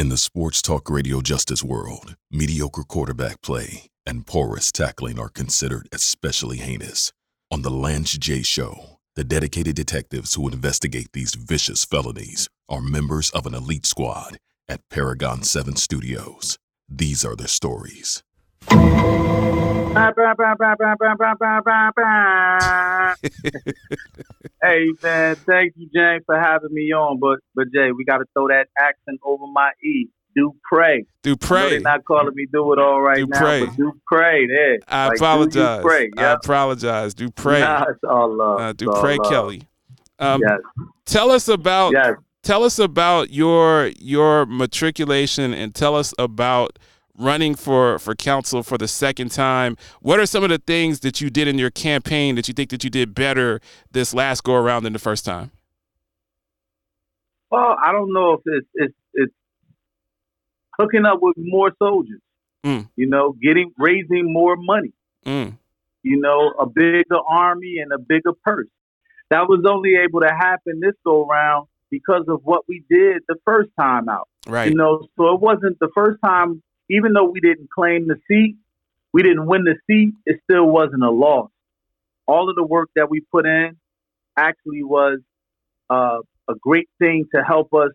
In the sports talk radio justice world, mediocre quarterback play and porous tackling are considered especially heinous. On The Lance J. Show, the dedicated detectives who investigate these vicious felonies are members of an elite squad at Paragon 7 Studios. These are their stories. Hey man, thank you, James, for having me on. But but Jay, we got to throw that accent over my e. Do pray. Do pray. They're not calling me do it all right do now, pray. but do pray. There. I like, apologize. Do pray. I apologize. Do pray. Nah, it's all love. uh, do all pray, love. Kelly. Um, Yes. Tell us about Yes. tell us about your your matriculation and tell us about running for for council for the second time. What are some of the things that you did in your campaign that you think that you did better this last go around than the first time? Well, I don't know if it's it's it's hooking up with more soldiers. Mm. You know, getting raising more money. Mm. You know, a bigger army and a bigger purse. That was only able to happen this go round because of what we did the first time out. Right. You know, so it wasn't the first time. Even though we didn't claim the seat, we didn't win the seat. It still wasn't a loss. All of the work that we put in actually was uh, a great thing to help us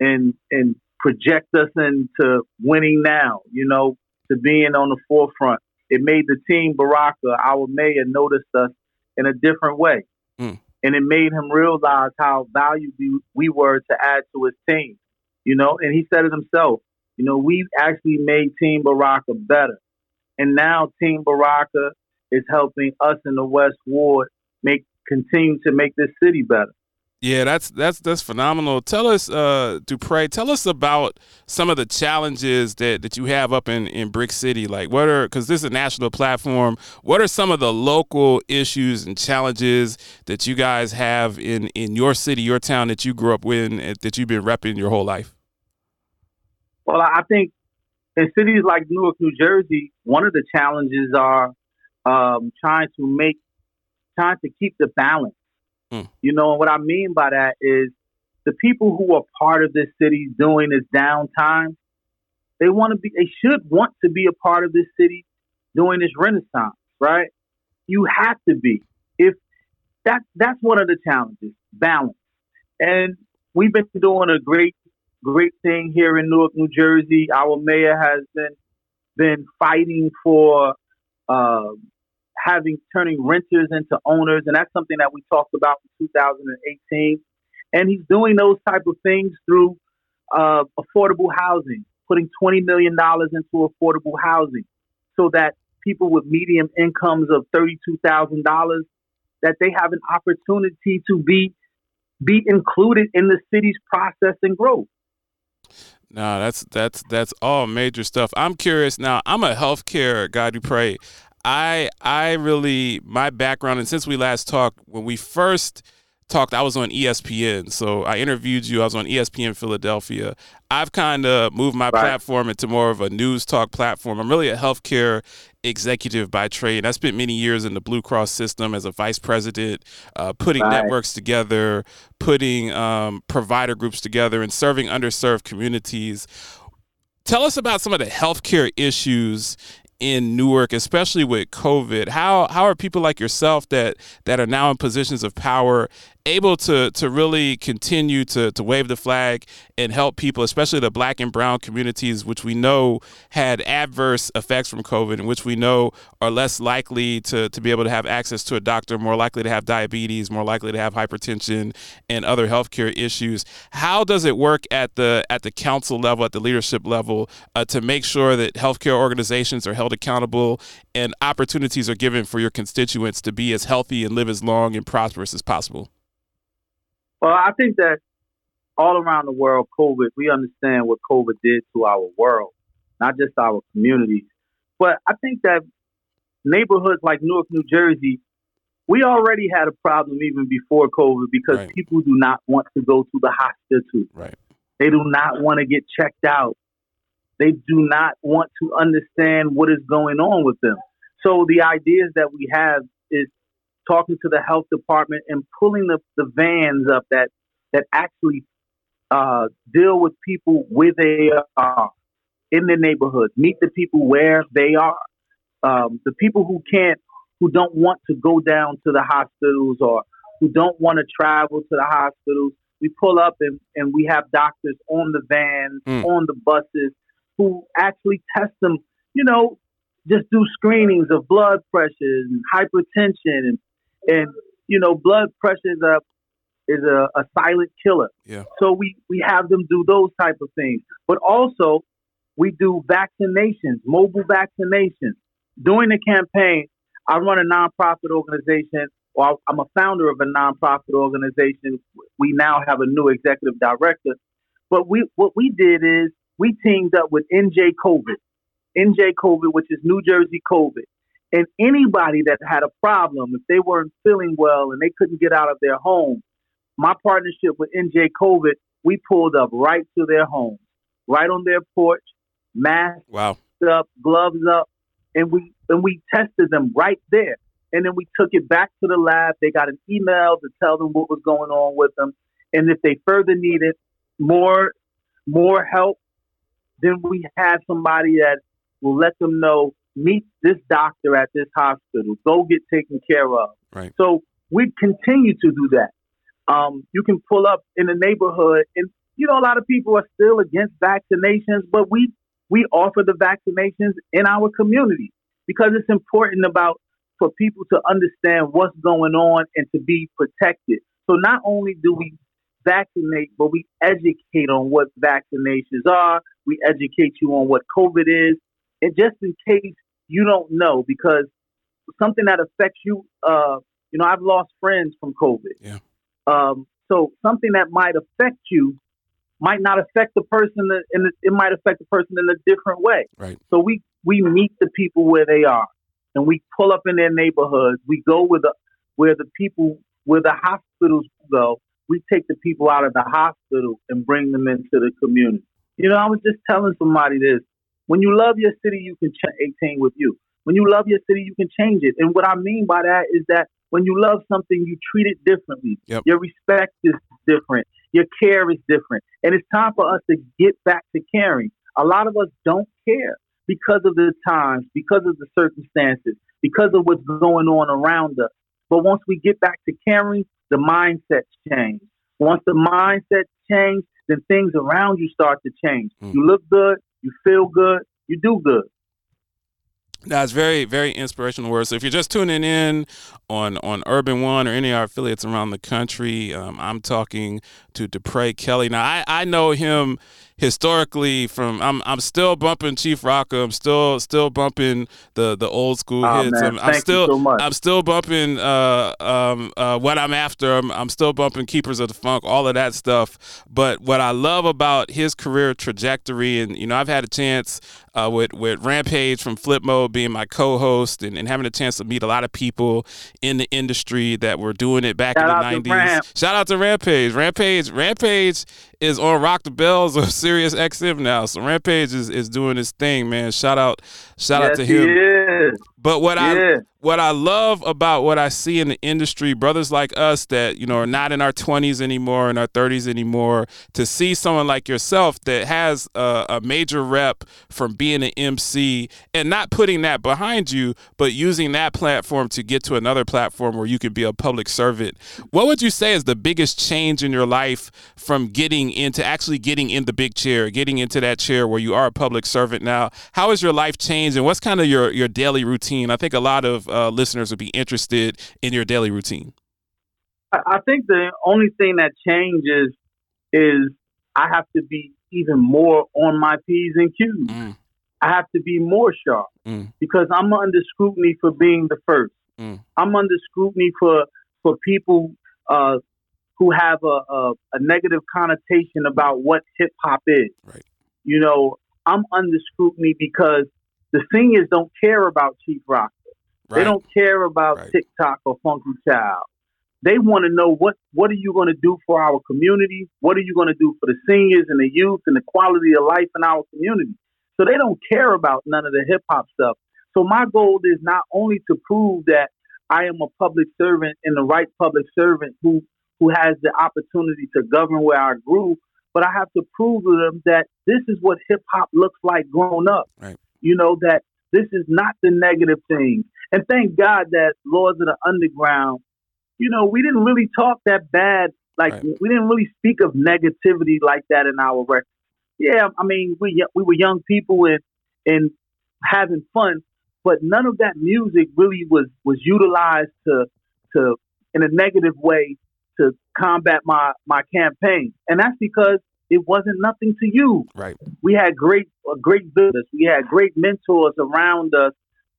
and and project us into winning now. You know, to being on the forefront. It made the team Baraka, our mayor, notice us in a different way, Mm. and it made him realize how valuable we were to add to his team. You know, and he said it himself. You know, we've actually made Team Baraka better. And now Team Baraka is helping us in the West Ward make continue to make this city better. Yeah, that's that's that's phenomenal. Tell us, uh, Dupre, tell us about some of the challenges that, that you have up in, in Brick City. Like, what are because this is a national platform. What are some of the local issues and challenges that you guys have in, in your city, your town that you grew up in, that you've been repping your whole life? Well, I think in cities like Newark, New Jersey, one of the challenges are um, trying to make, trying to keep the balance. Mm. You know, and what I mean by that is the people who are part of this city doing this downtime, they want to be, they should want to be a part of this city during this renaissance, right? You have to be. If that, that's one of the challenges, balance. And we've been doing a great great thing here in Newark, New Jersey. Our mayor has been been fighting for uh, having turning renters into owners, and that's something that we talked about in 2018. And he's doing those type of things through uh, affordable housing, putting 20 million dollars into affordable housing, so that people with medium incomes of thirty-two thousand dollars that they have an opportunity to be be included in the city's process and growth. No, that's that's that's all major stuff. I'm curious now. I'm a healthcare guy. Dupre. I I really my background and since we last talked, when we first talked, I was on ESPN. So I interviewed you. I was on ESPN Philadelphia. I've kind of moved my Right. platform into more of a news talk platform. I'm really a healthcare executive by trade. I spent many years in the Blue Cross system as a vice president, uh, putting Right. networks together, putting um, provider groups together, and serving underserved communities. Tell us about some of the healthcare issues in Newark, especially with COVID. How how are people like yourself that that are now in positions of power able to to really continue to to wave the flag and help people, especially the black and brown communities, which we know had adverse effects from COVID and which we know are less likely to to be able to have access to a doctor, more likely to have diabetes, more likely to have hypertension and other healthcare issues. How does it work at the at the council level, at the leadership level, uh, to make sure that healthcare organizations are held accountable and opportunities are given for your constituents to be as healthy and live as long and prosperous as possible? Well, I think that all around the world, COVID, we understand what COVID did to our world, not just our communities. But I think that neighborhoods like Newark, New Jersey, we already had a problem even before COVID because Right. people do not want to go to the hospital. Right. They do not want to get checked out. They do not want to understand what is going on with them. So the ideas that we have talking to the health department and pulling the, the vans up that that actually uh, deal with people where they are in the neighborhoods, meet the people where they are. Um, the people who can't, who don't want to go down to the hospitals or who don't want to travel to the hospitals, we pull up and, and we have doctors on the vans, mm. on the buses, who actually test them, you know, just do screenings of blood pressure and hypertension and, and you know, blood pressure is a is a, a silent killer. Yeah. So we, we have them do those type of things. But also we do vaccinations, mobile vaccinations. During the campaign, I run a nonprofit organization well, I'm a founder of a nonprofit organization. We now have a new executive director. But we what we did is we teamed up with NJ COVID, NJ COVID, which is New Jersey COVID. And anybody that had a problem, if they weren't feeling well and they couldn't get out of their home, my partnership with NJ COVID, we pulled up right to their home, right on their porch, masked wow. up, gloves up, and we and we tested them right there. And then we took it back to the lab. They got an email to tell them what was going on with them. And if they further needed more more help, then we have somebody that will let them know, meet this doctor at this hospital, go get taken care of. Right. So we continue to do that. Um, you can pull up in the neighborhood, and you know a lot of people are still against vaccinations, but we we offer the vaccinations in our community because it's important about for people to understand what's going on and to be protected. So not only do we vaccinate, but we educate on what vaccinations are. We educate you on what COVID is. And just in case you don't know, because something that affects you, uh, you know, I've lost friends from COVID. Yeah. Um, so something that might affect you might not affect the person, that, and it might affect the person in a different way. Right. So we we meet the people where they are and we pull up in their neighborhoods. We go with the where the people where the hospitals go. We take the people out of the hospital and bring them into the community. You know, I was just telling somebody this. When you love your city, you can change 18 with you. When you love your city, you can change it. And what I mean by that is that when you love something, you treat it differently. Yep. Your respect is different. Your care is different. And it's time for us to get back to caring. A lot of us don't care because of the times, because of the circumstances, because of what's going on around us. But once we get back to caring, the mindset change. Once the mindset change, then things around you start to change. Mm. You look good, you feel good, you do good. That's very, very inspirational words. So if you're just tuning in on on Urban One or any of our affiliates around the country, um, I'm talking to Dupre Kelly. Now I, I know him historically from I'm I'm still bumping Chief Rocka. I'm still still bumping the the old school oh, hits. Man, I'm, I'm still so I'm still bumping uh, um, uh, what I'm after. I'm, I'm still bumping Keepers of the Funk, all of that stuff. But what I love about his career trajectory, and you know, I've had a chance uh, with with Rampage from Flip Mode being my co-host and, and having a chance to meet a lot of people in the industry that were doing it back Shout in the 90s. Shout out to Rampage. Rampage Rampage is on Rock the Bells or Sirius XM now. So Rampage is, is doing his thing, man. Shout out shout yes, out to him. But what yeah. I what I love about what I see in the industry, brothers like us that, you know, are not in our 20s anymore, in our 30s anymore, to see someone like yourself that has a, a, major rep from being an MC and not putting that behind you, but using that platform to get to another platform where you can be a public servant. What would you say is the biggest change in your life from getting into actually getting in the big chair, getting into that chair where you are a public servant now? How has your life changed and what's kind of your, your daily routine? I think a lot of uh, listeners would be interested in your daily routine? I think the only thing that changes is I have to be even more on my P's and Q's. Mm. I have to be more sharp mm. because I'm under scrutiny for being the first. Mm. I'm under scrutiny for for people uh, who have a, a, a, negative connotation about what hip hop is. Right. You know, I'm under scrutiny because the seniors don't care about Chief Rock. Right. They don't care about right. TikTok or Funky Child. They want to know what what are you going to do for our community? What are you going to do for the seniors and the youth and the quality of life in our community? So they don't care about none of the hip hop stuff. So my goal is not only to prove that I am a public servant and the right public servant who who has the opportunity to govern where I grew, but I have to prove to them that this is what hip hop looks like grown up. Right. You know that this is not the negative thing. And thank God that Lords of the Underground, you know, we didn't really talk that bad. Like Right. we didn't really speak of negativity like that in our record. Yeah, I mean, we we were young people and and having fun, but none of that music really was was utilized to to in a negative way to combat my my campaign, and that's because it wasn't nothing to you. Right. We had great a great business. We had great mentors around us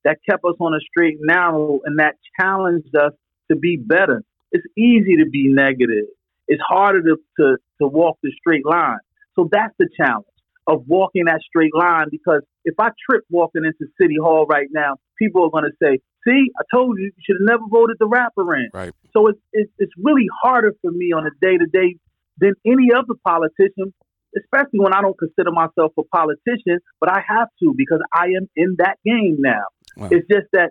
that kept us on a straight narrow, and that challenged us to be better. It's easy to be negative. It's harder to to, to walk the straight line. So that's the challenge of walking that straight line because if I trip walking into City Hall right now, people are going to say, see, I told you, you should have never voted the rapper in. Right. So it's, it's, it's really harder for me on a day to day than any other politician, especially when I don't consider myself a politician, but I have to because I am in that game now. Wow. It's just that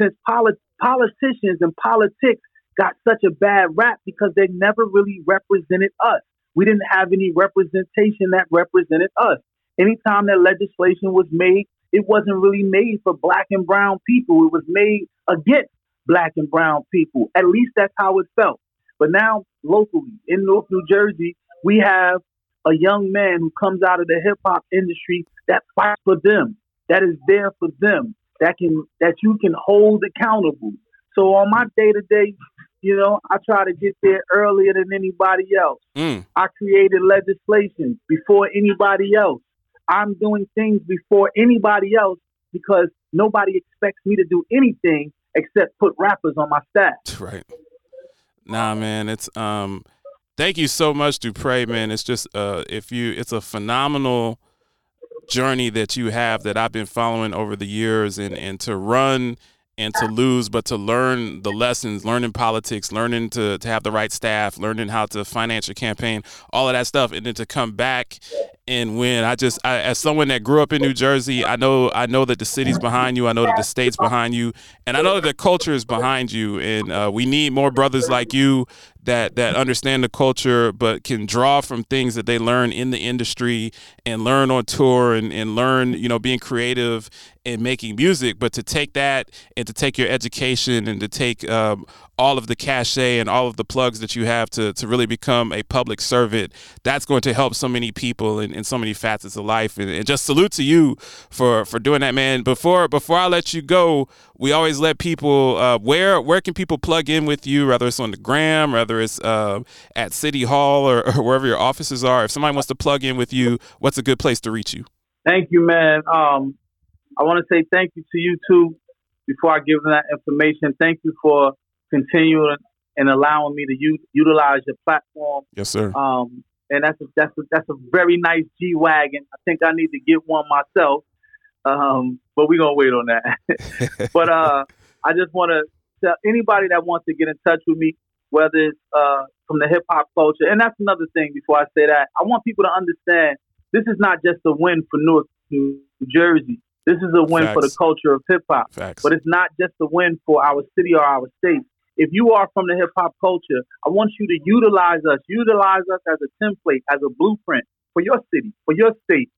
since poli- politicians and politics got such a bad rap because they never really represented us. We didn't have any representation that represented us. Anytime that legislation was made, it wasn't really made for black and brown people. It was made against black and brown people. At least that's how it felt. But now, locally in North New Jersey, we have a young man who comes out of the hip hop industry that fights for them, that is there for them, that can that you can hold accountable. So on my day to day, you know, I try to get there earlier than anybody else. Mm. I created legislation before anybody else. I'm doing things before anybody else because nobody expects me to do anything except put rappers on my staff. Right. Nah, man, it's um thank you so much, Dupre, man. It's just uh if you it's a phenomenal journey that you have that I've been following over the years and and to run and to lose, but to learn the lessons, learning politics, learning to, to have the right staff, learning how to finance your campaign, all of that stuff, and then to come back and win. I just, I, as someone that grew up in New Jersey, I know, I know that the city's behind you, I know that the state's behind you, and I know that the culture is behind you, and uh, we need more brothers like you that that understand the culture but can draw from things that they learn in the industry and learn on tour and, and learn you know being creative and making music. But to take that and to take your education and to take um, all of the cachet and all of the plugs that you have to, to really become a public servant that's going to help so many people in, in so many facets of life and, and just salute to you for for doing that man before before i let you go we always let people uh, where where can people plug in with you whether it's on the gram whether it's uh, at city hall or, or wherever your offices are if somebody wants to plug in with you what's a good place to reach you Thank you, man. Um, I want to say thank you to you too. Before I give them that information, thank you for continuing and allowing me to u- utilize your platform. yes sir Um, and that's a, that's a, that's a very nice G wagon. I think I need to get one myself. Um, but we're gonna wait on that. but uh, I just want to tell anybody that wants to get in touch with me, whether it's uh, from the hip hop culture, and that's another thing. Before I say that, I want people to understand this is not just a win for Newark, New Jersey. This is a win for the culture of hip hop. But it's not just a win for our city or our state. If you are from the hip hop culture, I want you to utilize us, utilize us as a template, as a blueprint for your city, for your state,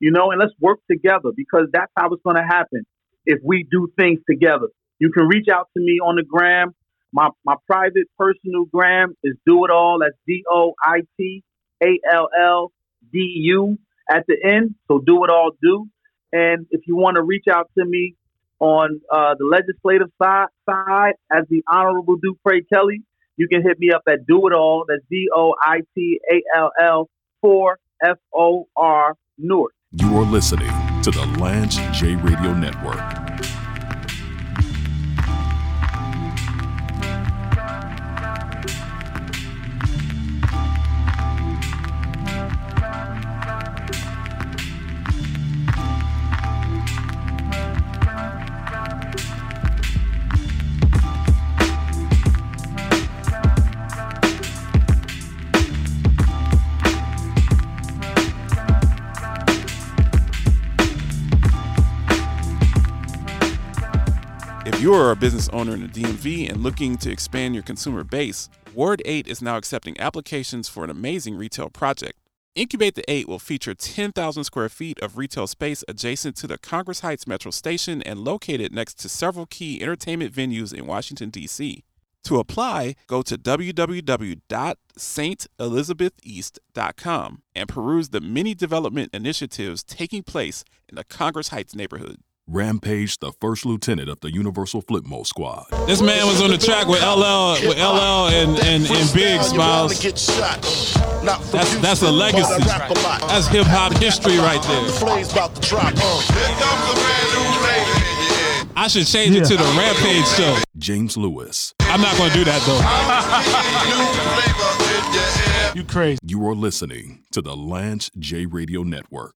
you know, and let's work together because that's how it's going to happen if we do things together. You can reach out to me on the gram. My, my private personal gram is do it all. That's D O I T A L L D U at the end. So do it all, do. And if you want to reach out to me on uh, the legislative side, side as the Honorable Dupre Kelly, you can hit me up at Do It All. That's D O I T A L L 4 F O R Newark. You are listening to the Lance J Radio Network. If you are a business owner in the DMV and looking to expand your consumer base, Ward 8 is now accepting applications for an amazing retail project. Incubate the 8 will feature 10,000 square feet of retail space adjacent to the Congress Heights Metro Station and located next to several key entertainment venues in Washington, D.C. To apply, go to www.stelizabeth.east.com and peruse the many development initiatives taking place in the Congress Heights neighborhood. Rampage, the first lieutenant of the Universal Flipmode Squad. This man was on the track with LL, with LL and, and, and Biggie Smalls. That's, that's a legacy. That's hip hop history right there. I should change it to the Rampage show. James Lewis. I'm not going to do that though. You crazy. You are listening to the Lance J Radio Network.